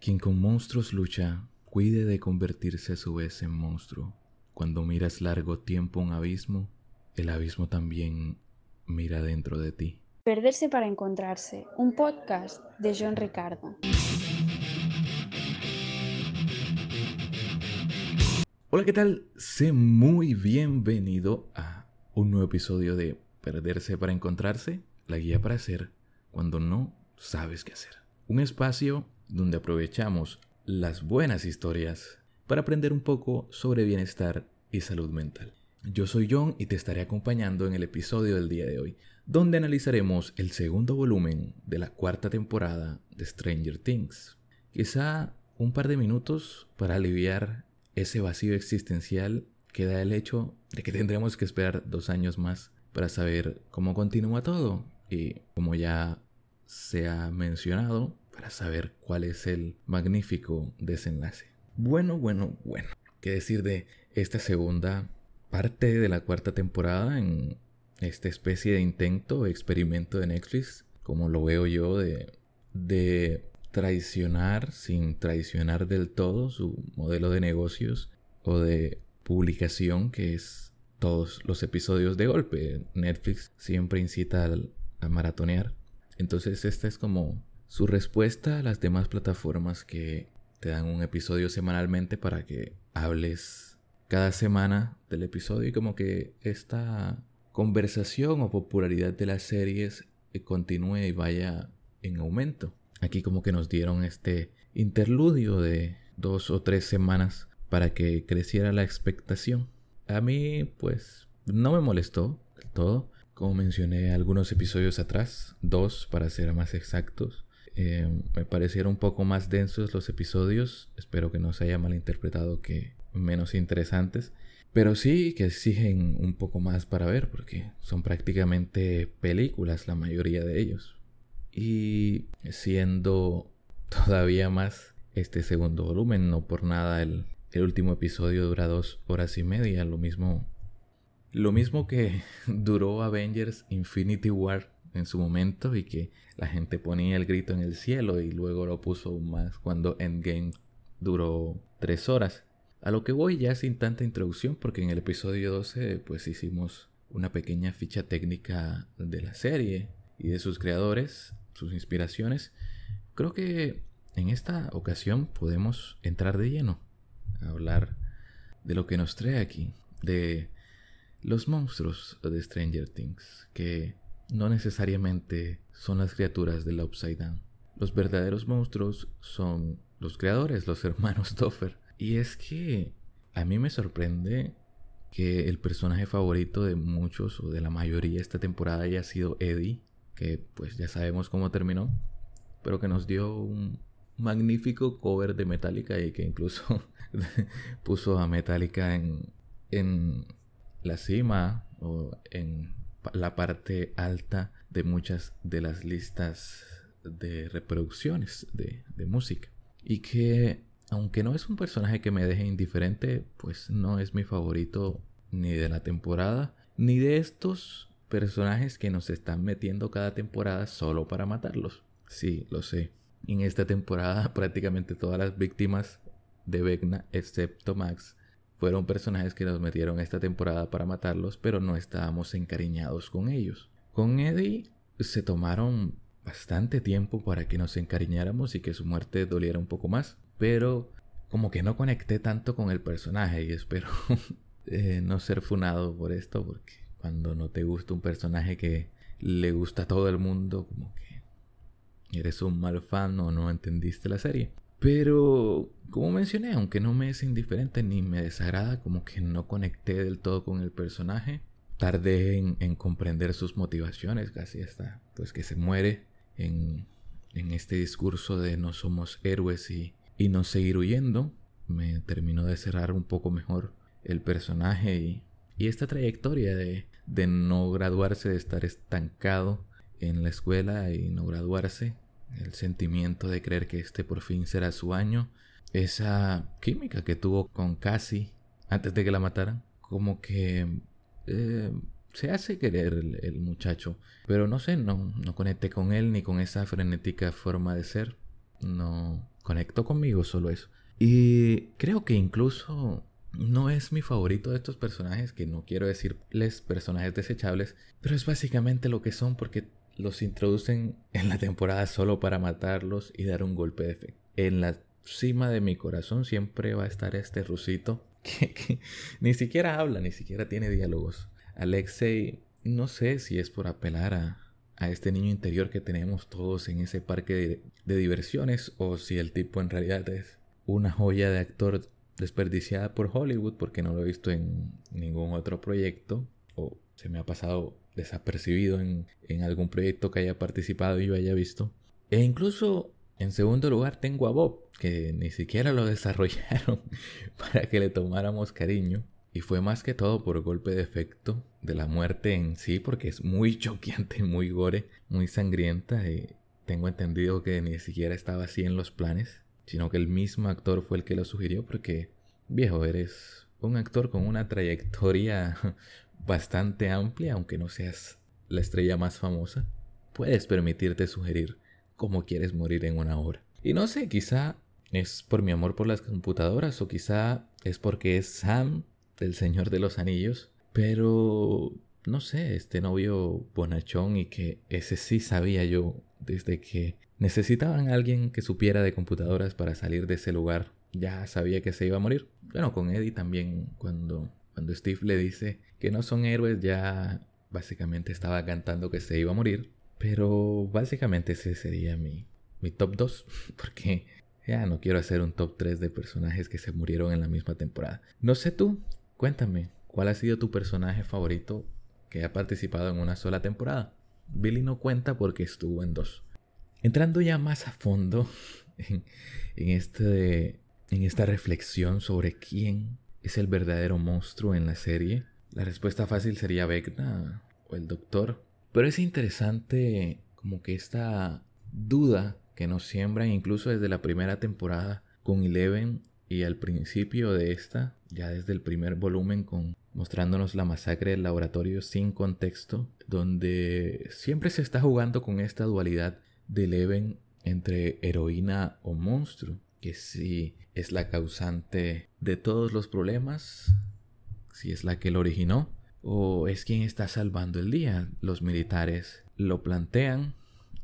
Quien con monstruos lucha, cuide de convertirse a su vez en monstruo. Cuando miras largo tiempo un abismo, el abismo también mira dentro de ti. Perderse para encontrarse, un podcast de John Ricardo. Hola, ¿qué tal? Sé muy bienvenido a un nuevo episodio de Perderse para encontrarse, la guía para hacer cuando no sabes qué hacer. Un espacio donde aprovechamos las buenas historias para aprender un poco sobre bienestar y salud mental. Yo soy John y te estaré acompañando en el episodio del día de hoy, donde analizaremos el segundo volumen de la cuarta temporada de Stranger Things. Quizá un par de minutos para aliviar ese vacío existencial que da el hecho de que tendremos que esperar dos años más para saber cómo continúa todo y como ya se ha mencionado, para saber cuál es el magnífico desenlace. Bueno, bueno, bueno. ¿Qué decir de esta segunda parte de la cuarta temporada en esta especie de intento o experimento de Netflix, como lo veo yo, de, traicionar sin traicionar del todo su modelo de negocios o de publicación que es todos los episodios de golpe. Netflix siempre incita a maratonear. Entonces esta es como su respuesta a las demás plataformas que te dan un episodio semanalmente para que hables cada semana del episodio y como que esta conversación o popularidad de las series continúe y vaya en aumento. Aquí como que nos dieron este interludio de dos o tres semanas para que creciera la expectación. A mí pues no me molestó del todo. Como mencioné algunos episodios atrás, dos para ser más exactos, eh, me parecieron un poco más densos los episodios. Espero que no se haya malinterpretado que menos interesantes. Pero sí que exigen un poco más para ver porque son prácticamente películas la mayoría de ellos. Y siendo todavía más este segundo volumen, no por nada el, el último episodio dura dos horas y media, lo mismo, lo mismo que duró Avengers Infinity War en su momento y que la gente ponía el grito en el cielo y luego lo puso más cuando Endgame duró tres horas. A lo que voy ya sin tanta introducción porque en el episodio 12 pues hicimos una pequeña ficha técnica de la serie y de sus creadores, sus inspiraciones. Creo que en esta ocasión podemos entrar de lleno a hablar de lo que nos trae aquí, de los monstruos de Stranger Things, que no necesariamente son las criaturas del Upside Down. Los verdaderos monstruos son los creadores, los hermanos Toffer. Y es que a mí me sorprende que el personaje favorito de muchos o de la mayoría esta temporada haya sido Eddie, que pues ya sabemos cómo terminó, pero que nos dio un magnífico cover de Metallica y que incluso puso a Metallica en, en la cima o en la parte alta de muchas de las listas de reproducciones de, música. Y que, aunque no es un personaje que me deje indiferente, pues no es mi favorito ni de la temporada, ni de estos personajes que nos están metiendo cada temporada solo para matarlos. Sí, lo sé. En esta temporada prácticamente todas las víctimas de Vecna, excepto Max, fueron personajes que nos metieron esta temporada para matarlos, pero no estábamos encariñados con ellos. Con Eddie se tomaron bastante tiempo para que nos encariñáramos y que su muerte doliera un poco más, pero como que no conecté tanto con el personaje y espero eh, no ser funado por esto, porque cuando no te gusta un personaje que le gusta a todo el mundo, como que eres un mal fan o no entendiste la serie. Pero, como mencioné, aunque no me es indiferente ni me desagrada, como que no conecté del todo con el personaje. Tardé en, comprender sus motivaciones, casi hasta pues que se muere en, este discurso de no somos héroes y, no seguir huyendo. Me terminó de cerrar un poco mejor el personaje y, y esta trayectoria de, de no graduarse, de estar estancado en la escuela y no graduarse el sentimiento de creer que este por fin será su año, esa química que tuvo con Cassie antes de que la mataran, como que eh, se hace querer el, muchacho, pero no sé, no, no conecté con él ni con esa frenética forma de ser, no, conectó conmigo solo eso. Y creo que incluso no es mi favorito de estos personajes, que no quiero decirles personajes desechables, pero es básicamente lo que son porque los introducen en la temporada solo para matarlos y dar un golpe de fe. En la cima de mi corazón siempre va a estar este rusito que, ni siquiera habla, ni siquiera tiene diálogos. Alexei, no sé si es por apelar a, este niño interior que tenemos todos en ese parque de diversiones o si el tipo en realidad es una joya de actor desperdiciada por Hollywood porque no lo he visto en ningún otro proyecto o se me ha pasado desapercibido en, algún proyecto que haya participado y yo haya visto. E incluso en segundo lugar tengo a Bob, que ni siquiera lo desarrollaron para que le tomáramos cariño. Y fue más que todo por golpe de efecto de la muerte en sí, porque es muy choqueante, muy gore, muy sangrienta. Y tengo entendido que ni siquiera estaba así en los planes sino que el mismo actor fue el que lo sugirió porque, viejo, eres un actor con una trayectoria bastante amplia, aunque no seas la estrella más famosa. Puedes permitirte sugerir cómo quieres morir en una hora. Y no sé, quizá es por mi amor por las computadoras o quizá es porque es Sam del Señor de los Anillos, pero no sé, este novio bonachón y que ese sí sabía yo desde que necesitaban a alguien que supiera de computadoras para salir de ese lugar. Ya sabía que se iba a morir. Bueno, con Eddie también, cuando, cuando Steve le dice que no son héroes, ya básicamente estaba cantando que se iba a morir. Pero básicamente ese sería mi, mi top 2, porque ya no quiero hacer un top 3 de personajes que se murieron en la misma temporada. No sé tú, cuéntame, ¿cuál ha sido tu personaje favorito que ha participado en una sola temporada? Billy no cuenta porque estuvo en dos. Entrando ya más a fondo en, este, en esta reflexión sobre quién es el verdadero monstruo en la serie, la respuesta fácil sería Vecna o el doctor. Pero es interesante como que esta duda que nos siembran incluso desde la primera temporada con Eleven y al principio de esta, ya desde el primer volumen con mostrándonos la masacre del laboratorio sin contexto, donde siempre se está jugando con esta dualidad de Leven entre heroína o monstruo, que si es la causante de todos los problemas, si es la que lo originó, o es quien está salvando el día. Los militares lo plantean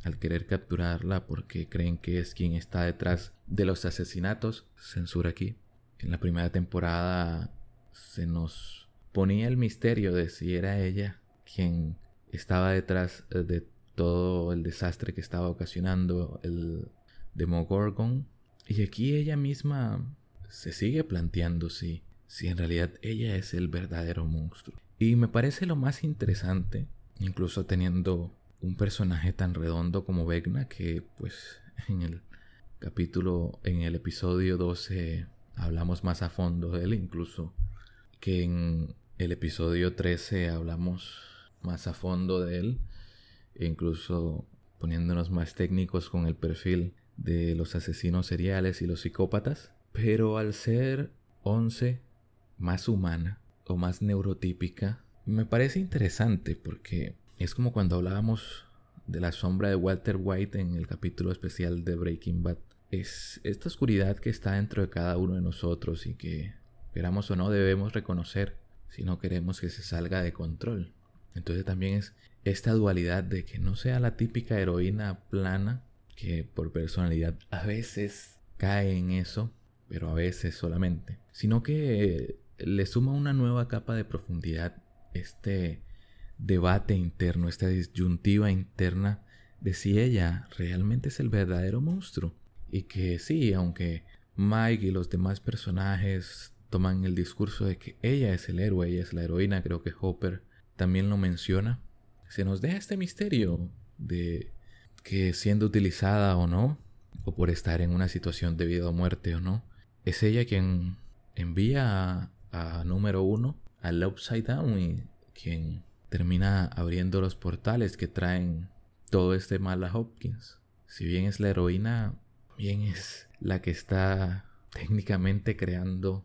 al querer capturarla porque creen que es quien está detrás de los asesinatos. Censura aquí. En la primera temporada se nos ponía el misterio de si era ella quien estaba detrás de todo el desastre que estaba ocasionando el Demogorgon. Y aquí ella misma se sigue planteando si, si en realidad ella es el verdadero monstruo. Y me parece lo más interesante, incluso teniendo un personaje tan redondo como Vecna, que pues en el capítulo, en el episodio 12 hablamos más a fondo de él, incluso que en el episodio 13 hablamos más a fondo de él incluso poniéndonos más técnicos con el perfil de los asesinos seriales y los psicópatas, pero al ser 11 más humana o más neurotípica, me parece interesante porque es como cuando hablábamos de la sombra de Walter White en el capítulo especial de Breaking Bad. Es esta oscuridad que está dentro de cada uno de nosotros y que, queramos o no, debemos reconocer si no queremos que se salga de control. Entonces también es esta dualidad de que no sea la típica heroína plana que por personalidad a veces cae en eso, pero a veces solamente, sino que le suma una nueva capa de profundidad este debate interno, esta disyuntiva interna de si ella realmente es el verdadero monstruo. Y que sí, aunque Mike y los demás personajes toman el discurso de que ella es el héroe, ella es la heroína, creo que Hopper también lo menciona, se nos deja este misterio de que siendo utilizada o no, o por estar en una situación de vida o muerte o no, es ella quien envía a, número uno al Upside Down y quien termina abriendo los portales que traen todo este mal a Hopkins. Si bien es la heroína, bien es la que está técnicamente creando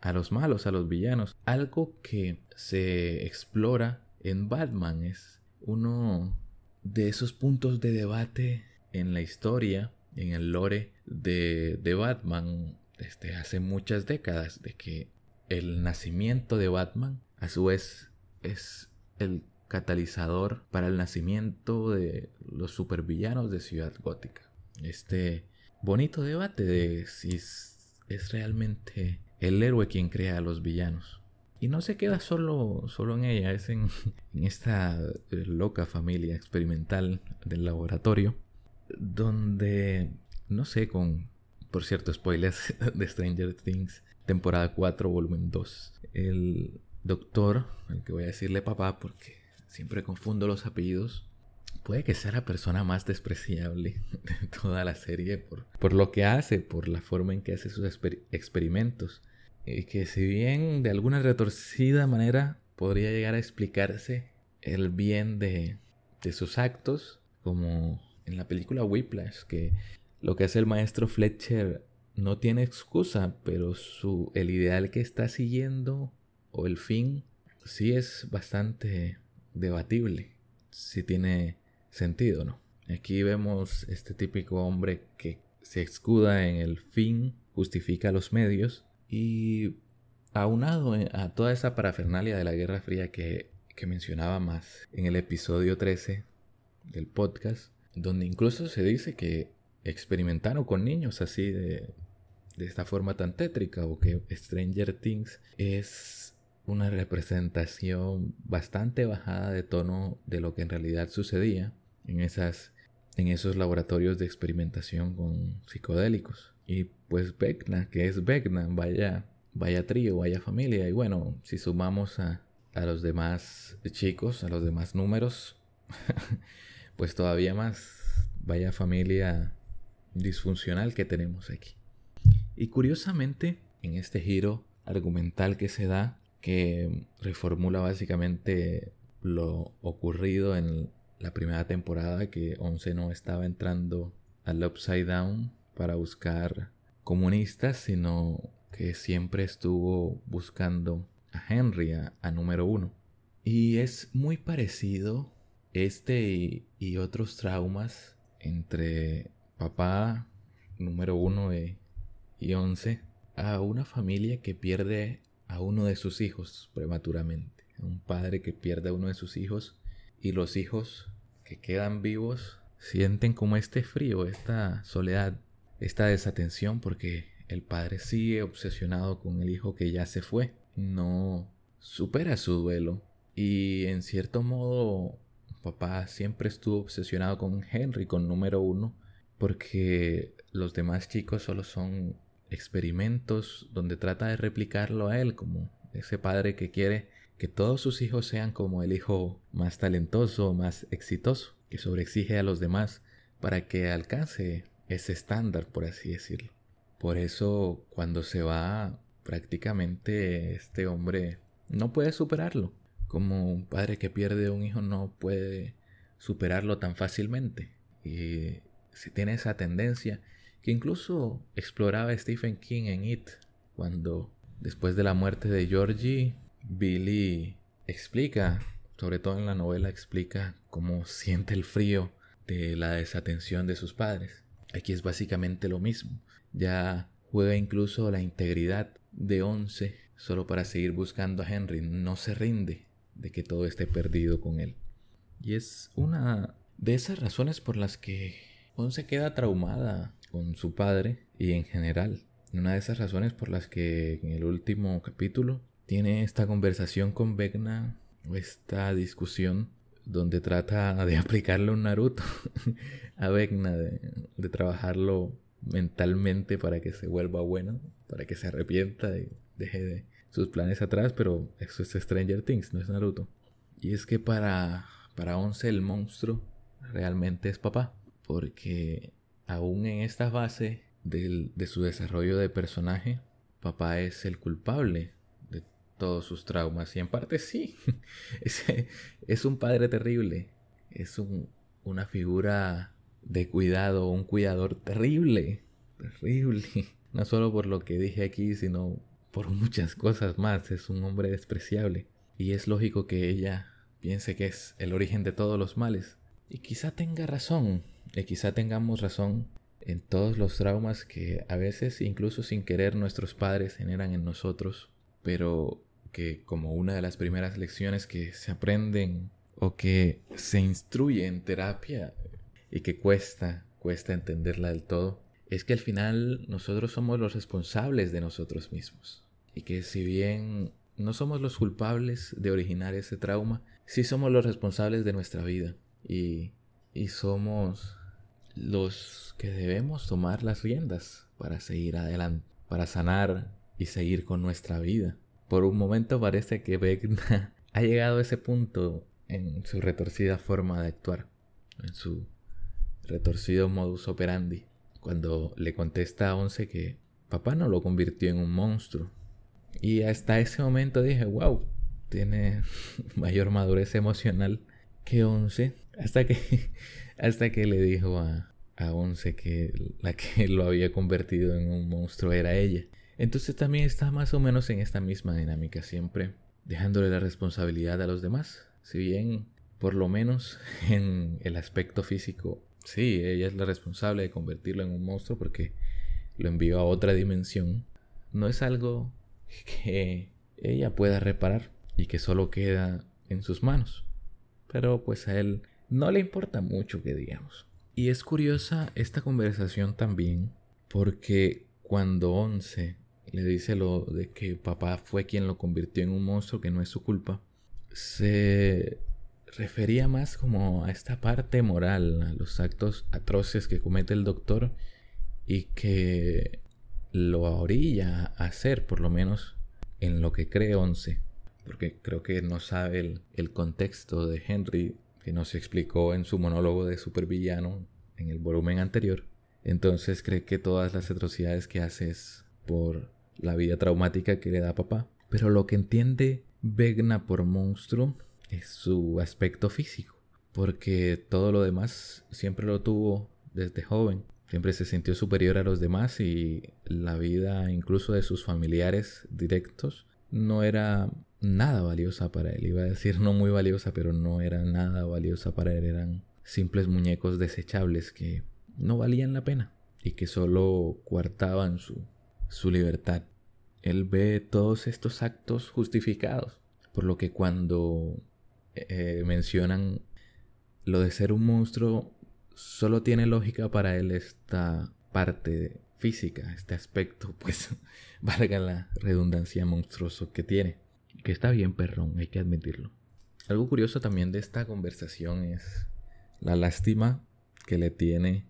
a los malos, a los villanos. Algo que se explora en Batman es uno de esos puntos de debate en la historia en el lore de, de Batman desde hace muchas décadas, de que el nacimiento de Batman a su vez es el catalizador para el nacimiento de los supervillanos de Ciudad Gótica. Este bonito debate de si es, realmente el héroe quien crea a los villanos. Y no se queda solo, solo en ella, es en, esta loca familia experimental del laboratorio, donde, no sé, con, por cierto, spoilers de Stranger Things, temporada 4, volumen 2, el doctor, al que voy a decirle papá porque siempre confundo los apellidos, puede que sea la persona más despreciable de toda la serie por, por lo que hace, por la forma en que hace sus experimentos. Y que si bien de alguna retorcida manera podría llegar a explicarse el bien de, de sus actos, como en la película Whiplash, que lo que hace el maestro Fletcher no tiene excusa, pero su, el ideal que está siguiendo o el fin sí es bastante debatible, si tiene sentido, ¿no? Aquí vemos este típico hombre que se escuda en el fin, justifica los medios y aunado a toda esa parafernalia de la Guerra Fría que, que mencionaba más en el episodio 13 del podcast, donde incluso se dice que experimentaron con niños así de, de esta forma tan tétrica o que Stranger Things es una representación bastante bajada de tono de lo que en realidad sucedía en, esas, en esos laboratorios de experimentación con psicodélicos. Y pues Vecna, que es Vecna, vaya, vaya trío, vaya familia. Y bueno, si sumamos a, a los demás chicos, a los demás números, pues todavía más vaya familia disfuncional que tenemos aquí. Y curiosamente, en este giro argumental que se da, que reformula básicamente lo ocurrido en la primera temporada, que Once no estaba entrando al Upside Down para buscar comunistas, sino que siempre estuvo buscando a Henry, a, número uno. Y es muy parecido este y, otros traumas entre papá número uno y once a una familia que pierde a uno de sus hijos prematuramente. Un padre que pierde a uno de sus hijos y los hijos que quedan vivos sienten como este frío, esta soledad, esta desatención porque el padre sigue obsesionado con el hijo que ya se fue. No supera su duelo y en cierto modo papá siempre estuvo obsesionado con Henry, con número uno, porque los demás chicos solo son experimentos donde trata de replicarlo a él como ese padre que quiere que todos sus hijos sean como el hijo más talentoso, más exitoso, que sobreexige a los demás para que alcance ese estándar, por así decirlo. Por eso cuando se va prácticamente este hombre no puede superarlo. Como un padre que pierde un hijo no puede superarlo tan fácilmente. Y si tiene esa tendencia que incluso exploraba Stephen King en It, cuando después de la muerte de Georgie, Billy explica, sobre todo en la novela, explica cómo siente el frío de la desatención de sus padres. Aquí es básicamente lo mismo. Ya juega incluso la integridad de Once solo para seguir buscando a Henry. No se rinde de que todo esté perdido con él. Y es una de esas razones por las que Once queda traumada con su padre y en general. Una de esas razones por las que en el último capítulo tiene esta conversación con Vecna esta discusión donde trata de aplicarle un Naruto a Vecna, de, de, trabajarlo mentalmente para que se vuelva bueno, para que se arrepienta y deje de sus planes atrás, pero eso es Stranger Things, no es Naruto. Y es que para, para Once el monstruo realmente es papá, porque aún en esta fase de su desarrollo de personaje, papá es el culpable todos sus traumas. Y en parte sí, es, es un padre terrible, es un, una figura de cuidado, un cuidador terrible, terrible. No solo por lo que dije aquí, sino por muchas cosas más. Es un hombre despreciable. Y es lógico que ella piense que es el origen de todos los males. Y quizá tenga razón, y quizá tengamos razón en todos los traumas que a veces incluso sin querer nuestros padres generan en nosotros, pero que como una de las primeras lecciones que se aprenden o que se instruye en terapia y que cuesta, cuesta entenderla del todo, es que al final nosotros somos los responsables de nosotros mismos. Y que si bien no somos los culpables de originar ese trauma, sí somos los responsables de nuestra vida. Y, y somos los que debemos tomar las riendas para seguir adelante, para sanar y seguir con nuestra vida. Por un momento parece que Vecna ha llegado a ese punto en su retorcida forma de actuar, en su retorcido modus operandi, cuando le contesta a Once que papá no lo convirtió en un monstruo. Y hasta ese momento dije, wow, tiene mayor madurez emocional que Once, hasta que, hasta que le dijo a, a Once que la que lo había convertido en un monstruo era ella. Entonces también está más o menos en esta misma dinámica, siempre dejándole la responsabilidad a los demás. Si bien, por lo menos en el aspecto físico, sí, ella es la responsable de convertirlo en un monstruo porque lo envió a otra dimensión, no es algo que ella pueda reparar y que solo queda en sus manos. Pero pues a él no le importa mucho que digamos. Y es curiosa esta conversación también porque cuando Once le dice lo de que papá fue quien lo convirtió en un monstruo que no es su culpa, se refería más como a esta parte moral, a los actos atroces que comete el doctor y que lo orilla a hacer, por lo menos en lo que cree Once, porque creo que no sabe el, el contexto de Henry que nos explicó en su monólogo de supervillano en el volumen anterior. Entonces cree que todas las atrocidades que hace es por la vida traumática que le da papá. Pero lo que entiende Vegna por monstruo es su aspecto físico, porque todo lo demás siempre lo tuvo desde joven. Siempre se sintió superior a los demás y la vida incluso de sus familiares directos no era nada valiosa para él. Iba a decir no muy valiosa, pero no era nada valiosa para él. Eran simples muñecos desechables que no valían la pena y que solo coartaban su, su libertad. Él ve todos estos actos justificados, por lo que cuando eh, mencionan lo de ser un monstruo, solo tiene lógica para él esta parte física, este aspecto, pues valga la redundancia monstruoso que tiene. Que está bien, perrón, hay que admitirlo. Algo curioso también de esta conversación es la lástima que le tiene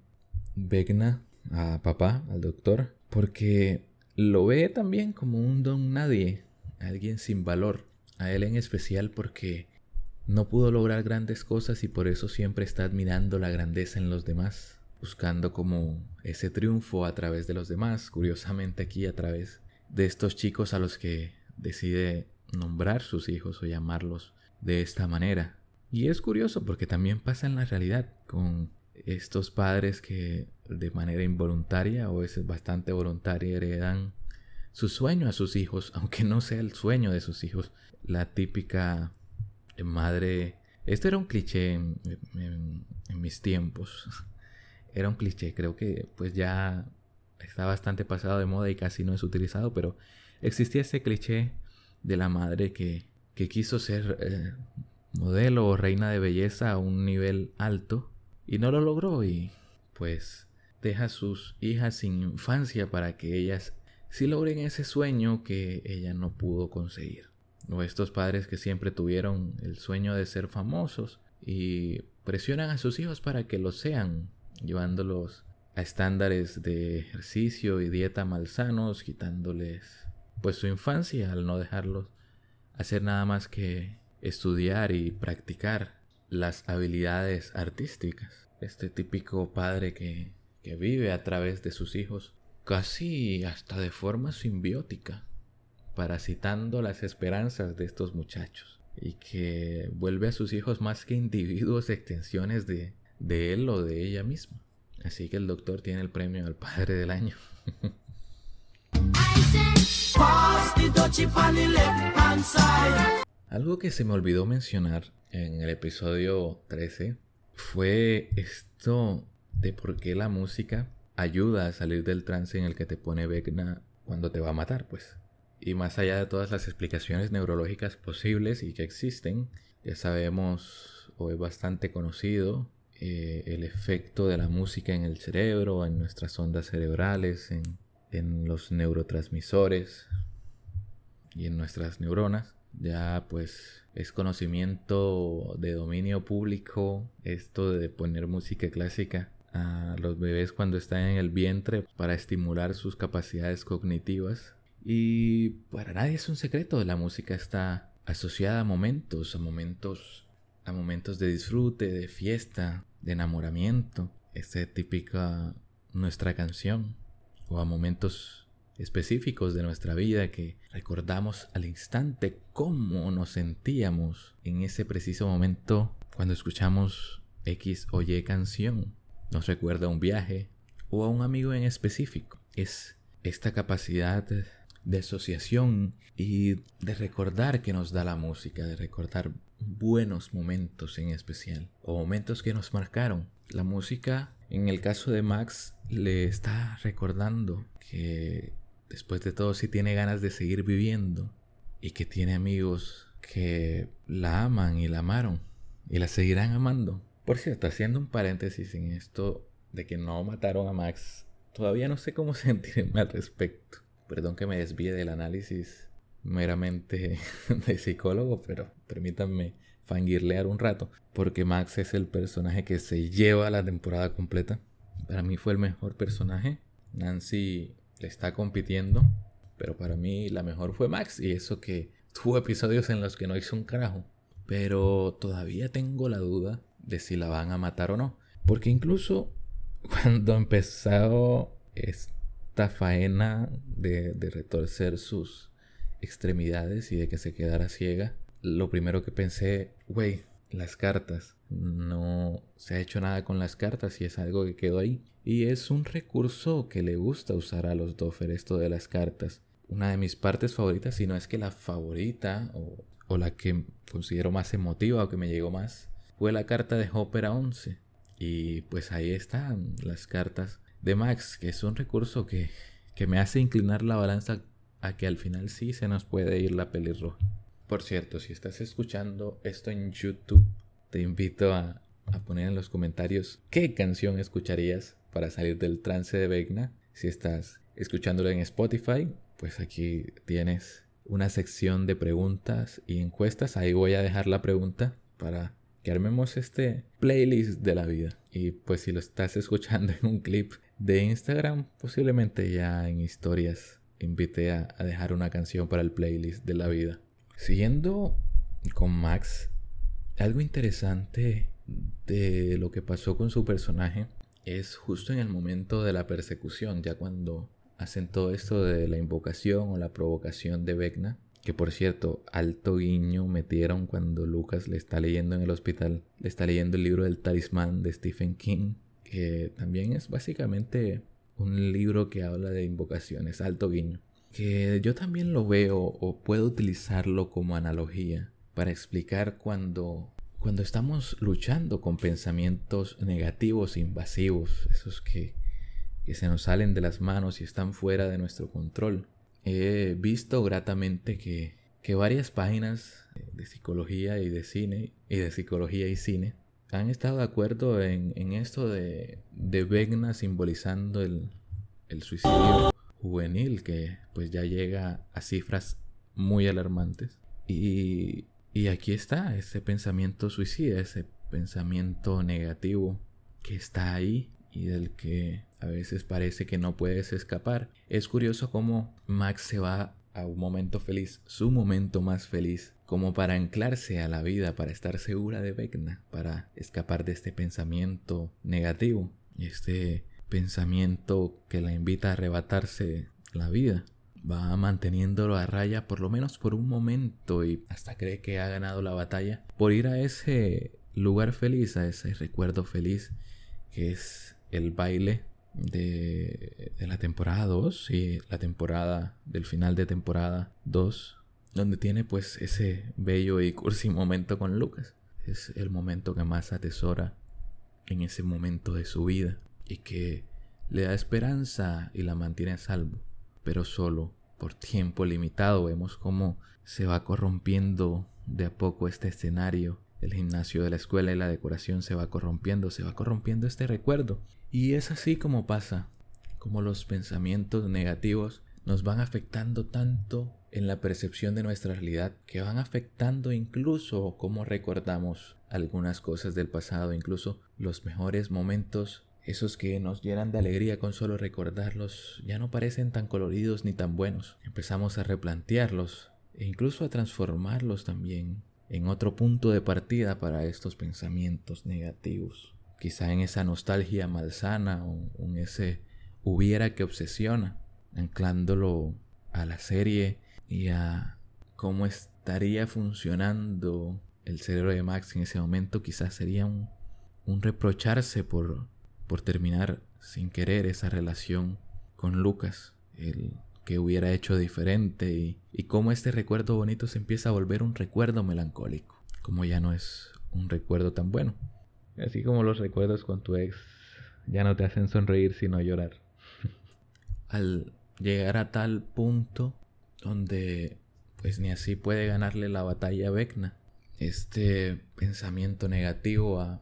Vegna a papá, al doctor, porque lo ve también como un don nadie, alguien sin valor, a él en especial porque no pudo lograr grandes cosas y por eso siempre está admirando la grandeza en los demás, buscando como ese triunfo a través de los demás, curiosamente aquí a través de estos chicos a los que decide nombrar sus hijos o llamarlos de esta manera. Y es curioso porque también pasa en la realidad con estos padres que de manera involuntaria o es bastante voluntaria heredan su sueño a sus hijos, aunque no sea el sueño de sus hijos. La típica madre... Esto era un cliché en, mis tiempos. Era un cliché, creo que pues ya está bastante pasado de moda y casi no es utilizado, pero existía ese cliché de la madre que, que quiso ser eh, modelo o reina de belleza a un nivel alto y no lo logró y pues deja a sus hijas sin infancia para que ellas sí logren ese sueño que ella no pudo conseguir. O estos padres que siempre tuvieron el sueño de ser famosos y presionan a sus hijos para que lo sean, llevándolos a estándares de ejercicio y dieta malsanos, quitándoles pues su infancia al no dejarlos hacer nada más que estudiar y practicar las habilidades artísticas. Este típico padre que, que vive a través de sus hijos casi hasta de forma simbiótica parasitando las esperanzas de estos muchachos y que vuelve a sus hijos más que individuos extensiones de, de él o de ella misma. Así que el doctor tiene el premio al padre del año. Algo que se me olvidó mencionar en el episodio 13 fue esto de por qué la música ayuda a salir del trance en el que te pone Vecna cuando te va a matar, pues. Y más allá de todas las explicaciones neurológicas posibles y que existen, ya sabemos o es bastante conocido eh, el efecto de la música en el cerebro, en nuestras ondas cerebrales, en, en los neurotransmisores y en nuestras neuronas. Ya pues es conocimiento de dominio público esto de poner música clásica a los bebés cuando están en el vientre para estimular sus capacidades cognitivas. Y para nadie es un secreto, la música está asociada a momentos, a momentos, a momentos de disfrute, de fiesta, de enamoramiento. Esta es típica nuestra canción. O a momentos específicos de nuestra vida que recordamos al instante cómo nos sentíamos en ese preciso momento cuando escuchamos X o Y canción. Nos recuerda a un viaje o a un amigo en específico. Es esta capacidad de asociación y de recordar que nos da la música, de recordar buenos momentos en especial o momentos que nos marcaron. La música, en el caso de Max, le está recordando que después de todo sí tiene ganas de seguir viviendo y que tiene amigos que la aman y la amaron y la seguirán amando. Por cierto, haciendo un paréntesis en esto de que no mataron a Max, todavía no sé cómo sentirme al respecto. Perdón que me desvíe del análisis meramente de psicólogo, pero permítanme fangirlear un rato, porque Max es el personaje que se lleva la temporada completa. Para mí fue el mejor personaje. Nancy le está compitiendo, pero para mí la mejor fue Max, y eso que tuvo episodios en los que no hizo un carajo. Pero todavía tengo la duda de si la van a matar o no. Porque incluso cuando empezó esta faena de, de retorcer sus extremidades y de que se quedara ciega, lo primero que pensé, güey, las cartas. No se ha hecho nada con las cartas y es algo que quedó ahí. Y es un recurso que le gusta usar a los Doffer esto de las cartas. Una de mis partes favoritas, si no es que la favorita o, o la que considero más emotiva o que me llegó más, fue la carta de Hopper a 11. Y pues ahí están las cartas de Max, que es un recurso que, que me hace inclinar la balanza a que al final sí se nos puede ir la pelirroja. Por cierto, si estás escuchando esto en YouTube, te invito a, poner en los comentarios qué canción escucharías para salir del trance de Vegna. Si estás escuchándolo en Spotify, pues aquí tienes una sección de preguntas y encuestas. Ahí voy a dejar la pregunta para que armemos este playlist de la vida. Y pues si lo estás escuchando en un clip de Instagram, posiblemente ya en historias invité a dejar una canción para el playlist de la vida. Siguiendo con Max, algo interesante de lo que pasó con su personaje es justo en el momento de la persecución, ya cuando hacen todo esto de la invocación o la provocación de Vecna que por cierto, alto guiño metieron cuando Lucas le está leyendo en el hospital, le está leyendo el libro del talismán de Stephen King, que también es básicamente un libro que habla de invocaciones, alto guiño. Que yo también lo veo o puedo utilizarlo como analogía para explicar cuando, cuando estamos luchando con pensamientos negativos, invasivos, esos que, que se nos salen de las manos y están fuera de nuestro control. He visto gratamente que, que varias páginas de psicología y de cine, y de psicología y cine, han estado de acuerdo en, en esto de, de Vegna simbolizando el, el suicidio juvenil, que pues ya llega a cifras muy alarmantes. Y, y aquí está ese pensamiento suicida, ese pensamiento negativo que está ahí y del que a veces parece que no puedes escapar. Es curioso cómo Max se va a un momento feliz, su momento más feliz, como para anclarse a la vida, para estar segura de Vecna, para escapar de este pensamiento negativo, este pensamiento que la invita a arrebatarse la vida. Va manteniéndolo a raya por lo menos por un momento y hasta cree que ha ganado la batalla por ir a ese lugar feliz, a ese recuerdo feliz que es el baile de, la temporada 2 y la temporada del final de temporada 2, donde tiene pues ese bello y cursi momento con Lucas. Es el momento que más atesora en ese momento de su vida y que le da esperanza y la mantiene a salvo, pero solo por tiempo limitado. Vemos cómo se va corrompiendo de a poco este escenario. El gimnasio de la escuela y la decoración se va corrompiendo, se va corrompiendo este recuerdo. Y es así como pasa, como los pensamientos negativos nos van afectando tanto en la percepción de nuestra realidad que van afectando incluso cómo recordamos algunas cosas del pasado, incluso los mejores momentos, esos que nos llenan de alegría con solo recordarlos, ya no parecen tan coloridos ni tan buenos. Empezamos a replantearlos e incluso a transformarlos también en otro punto de partida para estos pensamientos negativos. Quizá en esa nostalgia malsana o en ese hubiera que obsesiona, anclándolo a la serie y a cómo estaría funcionando el cerebro de Max en ese momento, quizás sería un, reprocharse por, por terminar sin querer esa relación con Lucas, el que hubiera hecho diferente y, y cómo este recuerdo bonito se empieza a volver un recuerdo melancólico, como ya no es un recuerdo tan bueno. Así como los recuerdos con tu ex ya no te hacen sonreír sino llorar. Al llegar a tal punto donde pues ni así puede ganarle la batalla a Vecna. Este pensamiento negativo ha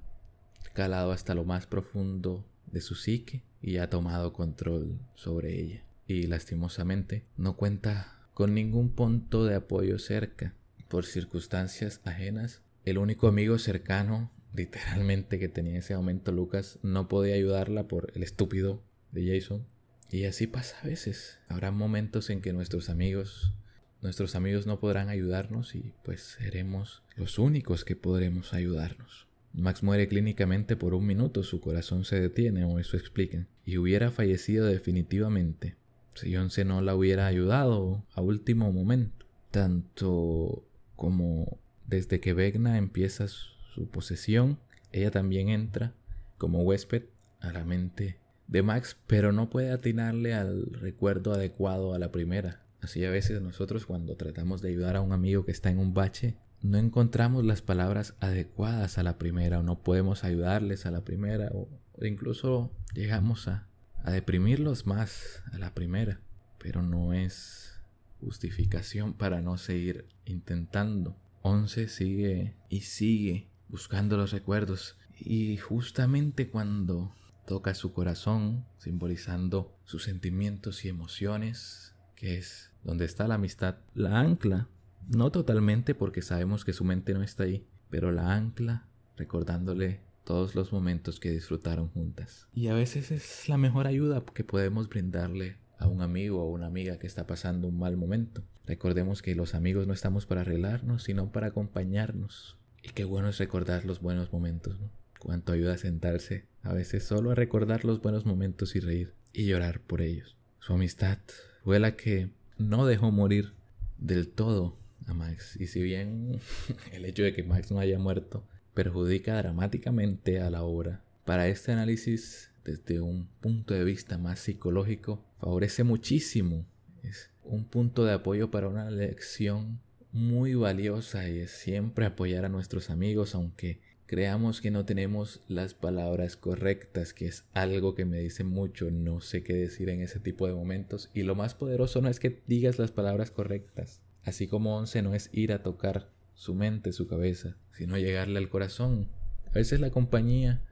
calado hasta lo más profundo de su psique y ha tomado control sobre ella. Y lastimosamente no cuenta con ningún punto de apoyo cerca. Por circunstancias ajenas, el único amigo cercano literalmente que tenía en ese momento Lucas no podía ayudarla por el estúpido de Jason y así pasa a veces. Habrá momentos en que nuestros amigos, nuestros amigos no podrán ayudarnos y pues seremos los únicos que podremos ayudarnos. Max muere clínicamente por un minuto, su corazón se detiene, o eso explican, y hubiera fallecido definitivamente si Once no la hubiera ayudado a último momento. Tanto como desde que Vegna empieza su posesión, ella también entra como huésped a la mente de Max, pero no puede atinarle al recuerdo adecuado a la primera. Así a veces nosotros cuando tratamos de ayudar a un amigo que está en un bache, no encontramos las palabras adecuadas a la primera o no podemos ayudarles a la primera o, incluso llegamos a, a deprimirlos más a la primera. Pero no es justificación para no seguir intentando. Once sigue y sigue buscando los recuerdos y justamente cuando toca su corazón, simbolizando sus sentimientos y emociones, que es donde está la amistad. La ancla, no totalmente porque sabemos que su mente no está ahí, pero la ancla recordándole todos los momentos que disfrutaron juntas. Y a veces es la mejor ayuda que podemos brindarle a un amigo o una amiga que está pasando un mal momento. Recordemos que los amigos no estamos para arreglarnos, sino para acompañarnos. Y qué bueno es recordar los buenos momentos, ¿no? Cuánto ayuda a sentarse, a veces solo a recordar los buenos momentos y reír y llorar por ellos. Su amistad fue la que no dejó morir del todo a Max. Y si bien el hecho de que Max no haya muerto perjudica dramáticamente a la obra, para este análisis desde un punto de vista más psicológico favorece muchísimo. Es un punto de apoyo para una lección muy valiosa y es siempre apoyar a nuestros amigos aunque creamos que no tenemos las palabras correctas, que es algo que me dice mucho, no sé qué decir en ese tipo de momentos. Y lo más poderoso no es que digas las palabras correctas, así como once no es ir a tocar su mente, su cabeza, sino llegarle al corazón. A veces la compañía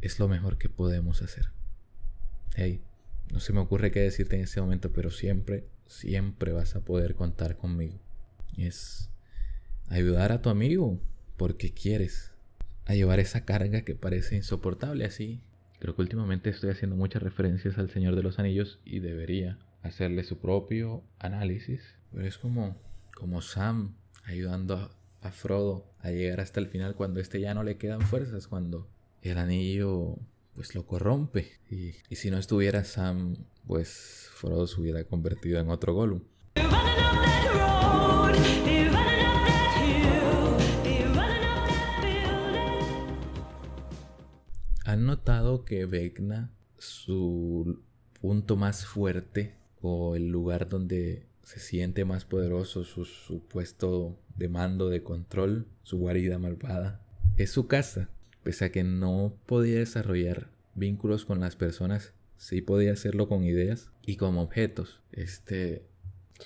es lo mejor que podemos hacer. Hey, no se me ocurre qué decirte en ese momento, pero siempre, siempre vas a poder contar conmigo. Es ayudar a tu amigo porque quieres a llevar esa carga que parece insoportable así. Creo que últimamente estoy haciendo muchas referencias al Señor de los Anillos y debería hacerle su propio análisis. Pero es como, como Sam ayudando a, Frodo a llegar hasta el final cuando este ya no le quedan fuerzas, cuando el anillo pues lo corrompe. Y, y si no estuviera Sam, pues Frodo se hubiera convertido en otro Gollum. ¿Han notado que Vecna, su punto más fuerte o el lugar donde se siente más poderoso, su, su puesto de mando, de control, su guarida malvada, es su casa? Pese a que no podía desarrollar vínculos con las personas, sí podía hacerlo con ideas y como objetos. Este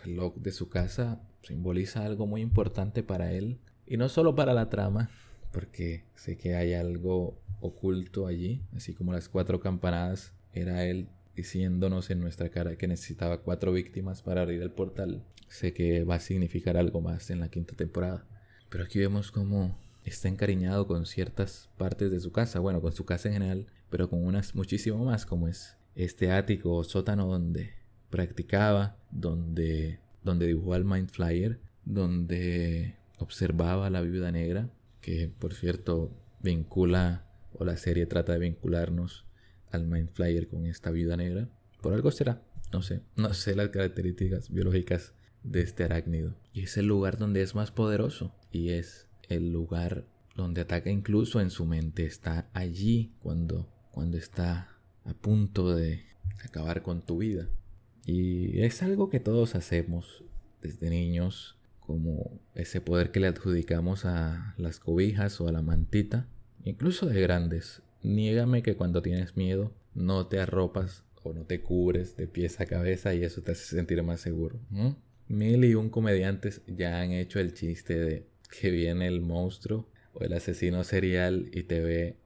reloj de su casa simboliza algo muy importante para él y no solo para la trama, porque sé que hay algo oculto allí, así como las cuatro campanadas era él diciéndonos en nuestra cara que necesitaba cuatro víctimas para abrir el portal. Sé que va a significar algo más en la quinta temporada. Pero aquí vemos cómo está encariñado con ciertas partes de su casa, bueno, con su casa en general, pero con unas muchísimo más, como es este ático o sótano donde practicaba, donde, donde dibujó al Mind Flyer, donde observaba a la viuda negra, que por cierto vincula, o la serie trata de vincularnos al Mind Flyer con esta viuda negra. Por algo será, no sé, no sé las características biológicas de este arácnido. Y es el lugar donde es más poderoso y es el lugar donde ataca incluso en su mente. Está allí cuando, cuando está a punto de acabar con tu vida. Y es algo que todos hacemos desde niños, como ese poder que le adjudicamos a las cobijas o a la mantita, incluso de grandes. Niégame que cuando tienes miedo no te arropas o no te cubres de pies a cabeza y eso te hace sentir más seguro. Mil y un comediantes ya han hecho el chiste de que viene el monstruo o el asesino serial y te ve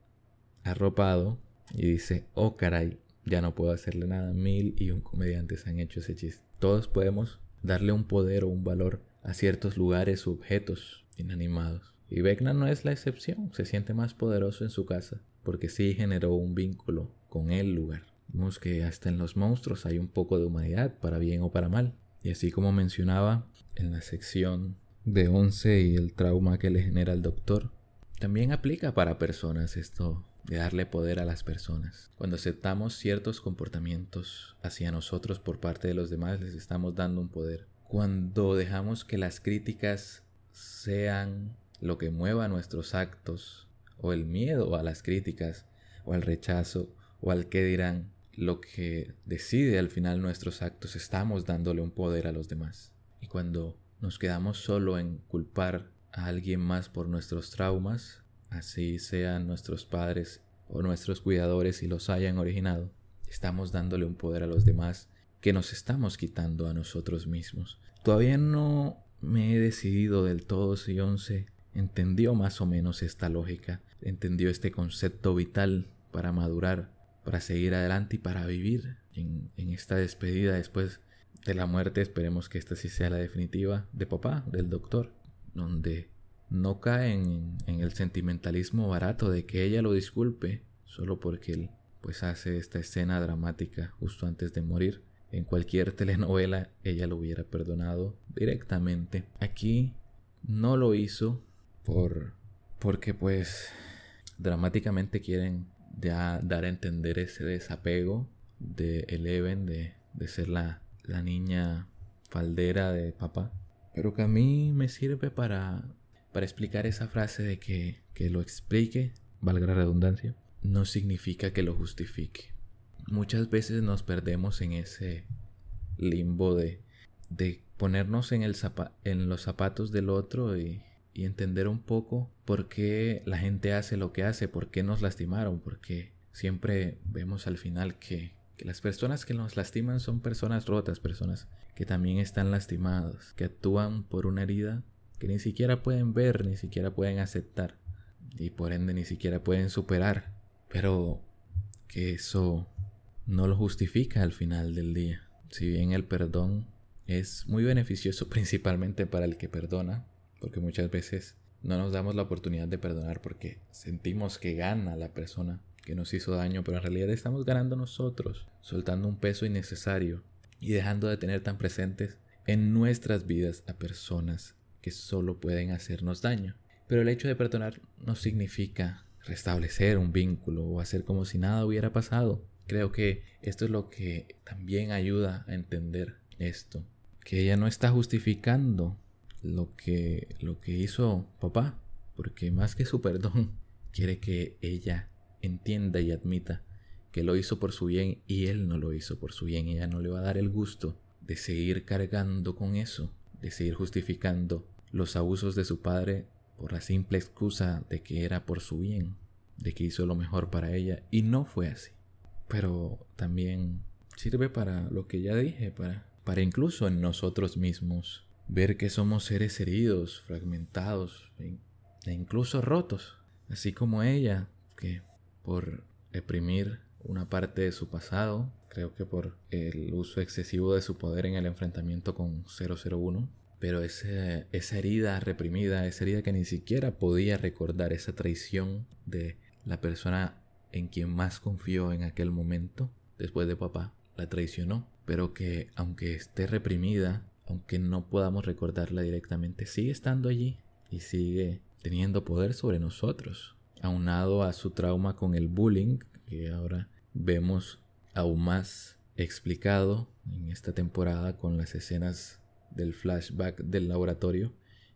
arropado y dice, oh caray, ya no puedo hacerle nada. Mil y un comediantes han hecho ese chiste. Todos podemos darle un poder o un valor a ciertos lugares objetos inanimados. Y Vecna no es la excepción, se siente más poderoso en su casa, porque sí generó un vínculo con el lugar. Vemos que hasta en los monstruos hay un poco de humanidad, para bien o para mal. Y así como mencionaba en la sección de 11 y el trauma que le genera al doctor, también aplica para personas esto de darle poder a las personas. Cuando aceptamos ciertos comportamientos hacia nosotros por parte de los demás, les estamos dando un poder. Cuando dejamos que las críticas sean lo que mueva nuestros actos, o el miedo a las críticas, o al rechazo, o al que dirán, lo que decide al final nuestros actos, estamos dándole un poder a los demás. Y cuando nos quedamos solo en culpar a alguien más por nuestros traumas, así sean nuestros padres o nuestros cuidadores y los hayan originado, estamos dándole un poder a los demás que nos estamos quitando a nosotros mismos. Todavía no me he decidido del todo si Once entendió más o menos esta lógica, entendió este concepto vital para madurar, para seguir adelante y para vivir en, esta despedida después de la muerte. Esperemos que esta sí sea la definitiva de papá, del doctor, donde no caen en el sentimentalismo barato de que ella lo disculpe solo porque él pues hace esta escena dramática justo antes de morir. En cualquier telenovela ella lo hubiera perdonado directamente. Aquí no lo hizo por porque pues dramáticamente quieren ya dar a entender ese desapego de Eleven de, de ser la, la niña faldera de papá. Pero que a mí me sirve para para explicar esa frase de que, que lo explique, valga la redundancia, no significa que lo justifique. Muchas veces nos perdemos en ese limbo de, de ponernos en, el en los zapatos del otro y, y, entender un poco por qué la gente hace lo que hace, por qué nos lastimaron, porque siempre vemos al final que, que las personas que nos lastiman son personas rotas, personas que también están lastimadas, que actúan por una herida que ni siquiera pueden ver, ni siquiera pueden aceptar y por ende ni siquiera pueden superar, pero que eso no lo justifica al final del día. Si bien el perdón es muy beneficioso principalmente para el que perdona, porque muchas veces no nos damos la oportunidad de perdonar porque sentimos que gana la persona que nos hizo daño, pero en realidad estamos ganando nosotros, soltando un peso innecesario y dejando de tener tan presentes en nuestras vidas a personas que solo pueden hacernos daño. Pero el hecho de perdonar no significa restablecer un vínculo o hacer como si nada hubiera pasado. Creo que esto es lo que también ayuda a entender esto, que ella no está justificando lo que lo que hizo papá, porque más que su perdón, quiere que ella entienda y admita que lo hizo por su bien y él no lo hizo por su bien. Ella no le va a dar el gusto de seguir cargando con eso de seguir justificando los abusos de su padre por la simple excusa de que era por su bien, de que hizo lo mejor para ella, y no fue así. pero también sirve para lo que ya dije, para, para incluso en nosotros mismos ver que somos seres heridos, fragmentados e, e incluso rotos, así como ella, que por reprimir una parte de su pasado, creo que por el uso excesivo de su poder en el enfrentamiento con 001, pero esa herida reprimida, esa herida que ni siquiera podía recordar, esa traición de la persona en quien más confió en aquel momento, después de papá, la traicionó, pero que aunque esté reprimida, aunque no podamos recordarla directamente, sigue estando allí y sigue teniendo poder sobre nosotros, aunado a su trauma con el bullying, que ahora vemos aún más explicado en esta temporada con las escenas del flashback del laboratorio,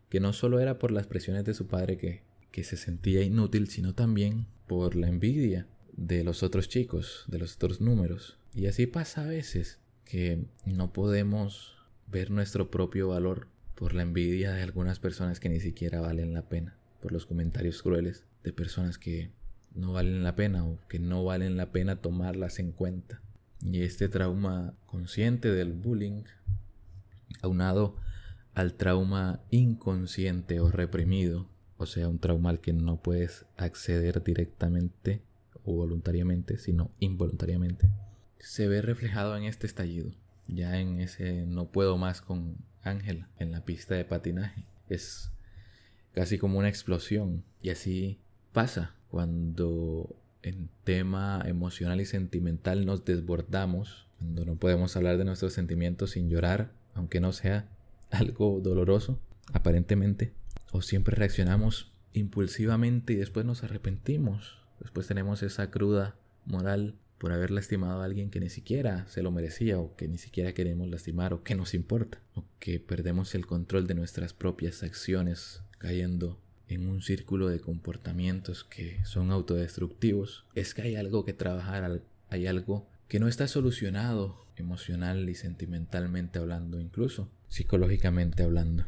que no solo era por las presiones de su padre que, que se sentía inútil, sino también por la envidia de los otros chicos, de los otros números. Y así pasa a veces, que no podemos ver nuestro propio valor por la envidia de algunas personas que ni siquiera valen la pena, por los comentarios crueles de personas que no valen la pena o que no valen la pena tomarlas en cuenta. Y este trauma consciente del bullying, aunado al trauma inconsciente o reprimido, o sea, un trauma al que no puedes acceder directamente o voluntariamente, sino involuntariamente, se ve reflejado en este estallido, ya en ese no puedo más con Ángela en la pista de patinaje. Es casi como una explosión y así pasa cuando en tema emocional y sentimental nos desbordamos, cuando no podemos hablar de nuestros sentimientos sin llorar, aunque no sea algo doloroso, aparentemente, o siempre reaccionamos impulsivamente y después nos arrepentimos, después tenemos esa cruda moral por haber lastimado a alguien que ni siquiera se lo merecía o que ni siquiera queremos lastimar o que nos importa, o que perdemos el control de nuestras propias acciones cayendo en un círculo de comportamientos que son autodestructivos, es que hay algo que trabajar, hay algo que no está solucionado emocional y sentimentalmente hablando, incluso psicológicamente hablando,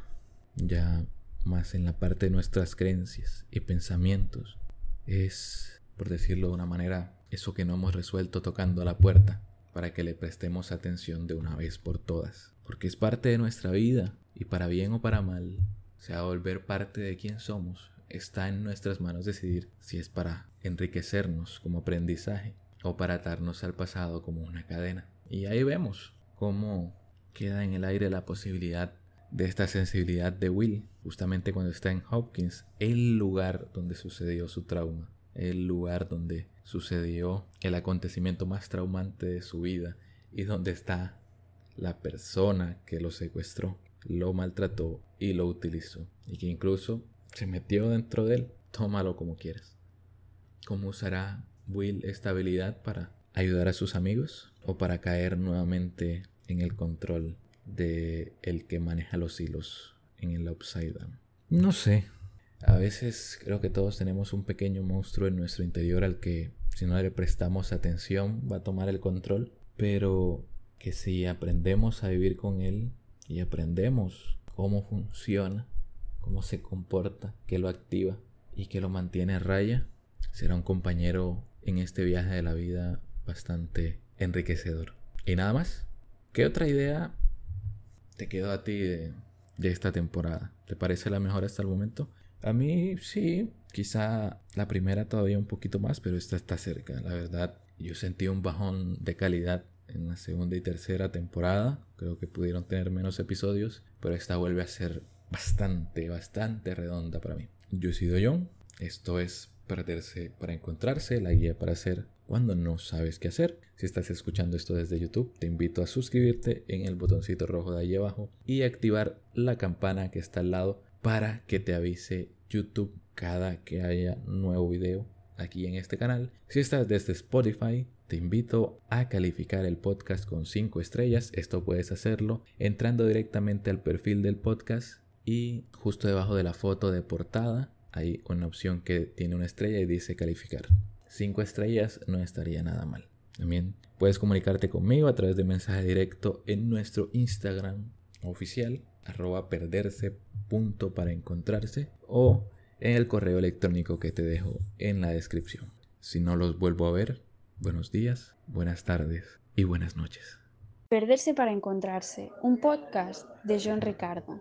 ya más en la parte de nuestras creencias y pensamientos, es, por decirlo de una manera, eso que no hemos resuelto tocando la puerta, para que le prestemos atención de una vez por todas, porque es parte de nuestra vida y para bien o para mal, sea volver parte de quien somos, está en nuestras manos decidir si es para enriquecernos como aprendizaje o para atarnos al pasado como una cadena. Y ahí vemos cómo queda en el aire la posibilidad de esta sensibilidad de Will, justamente cuando está en Hopkins, el lugar donde sucedió su trauma, el lugar donde sucedió el acontecimiento más traumante de su vida y donde está la persona que lo secuestró, lo maltrató y lo utilizó y que incluso se metió dentro de él. Tómalo como quieras. ¿Cómo usará Will esta habilidad para ayudar a sus amigos o para caer nuevamente en el control de el que maneja los hilos en el upside down? No sé, a veces creo que todos tenemos un pequeño monstruo en nuestro interior al que si no le prestamos atención va a tomar el control, pero que si aprendemos a vivir con él y aprendemos cómo funciona, cómo se comporta, qué lo activa y que lo mantiene a raya, será un compañero en este viaje de la vida bastante enriquecedor. Y nada más, ¿qué otra idea te quedó a ti de, de esta temporada? ¿Te parece la mejor hasta el momento? A mí sí, quizá la primera todavía un poquito más, pero esta está cerca. La verdad, yo sentí un bajón de calidad en la segunda y tercera temporada. Creo que pudieron tener menos episodios, pero esta vuelve a ser bastante, bastante redonda para mí. Yo he sido John. Esto es Perderse para Encontrarse, la guía para hacer cuando no sabes qué hacer. Si estás escuchando esto desde YouTube, te invito a suscribirte en el botoncito rojo de ahí abajo y activar la campana que está al lado para que te avise YouTube cada que haya nuevo video aquí en este canal. Si estás desde Spotify, te invito a calificar el podcast con 5 estrellas. Esto puedes hacerlo entrando directamente al perfil del podcast y justo debajo de la foto de portada hay una opción que tiene una estrella y dice calificar. 5 estrellas no estaría nada mal. También puedes comunicarte conmigo a través de mensaje directo en nuestro Instagram oficial arroba perderse punto para encontrarse o en el correo electrónico que te dejo en la descripción. Si no los vuelvo a ver, buenos días, buenas tardes y buenas noches. Perderse para encontrarse, un podcast de John Ricardo.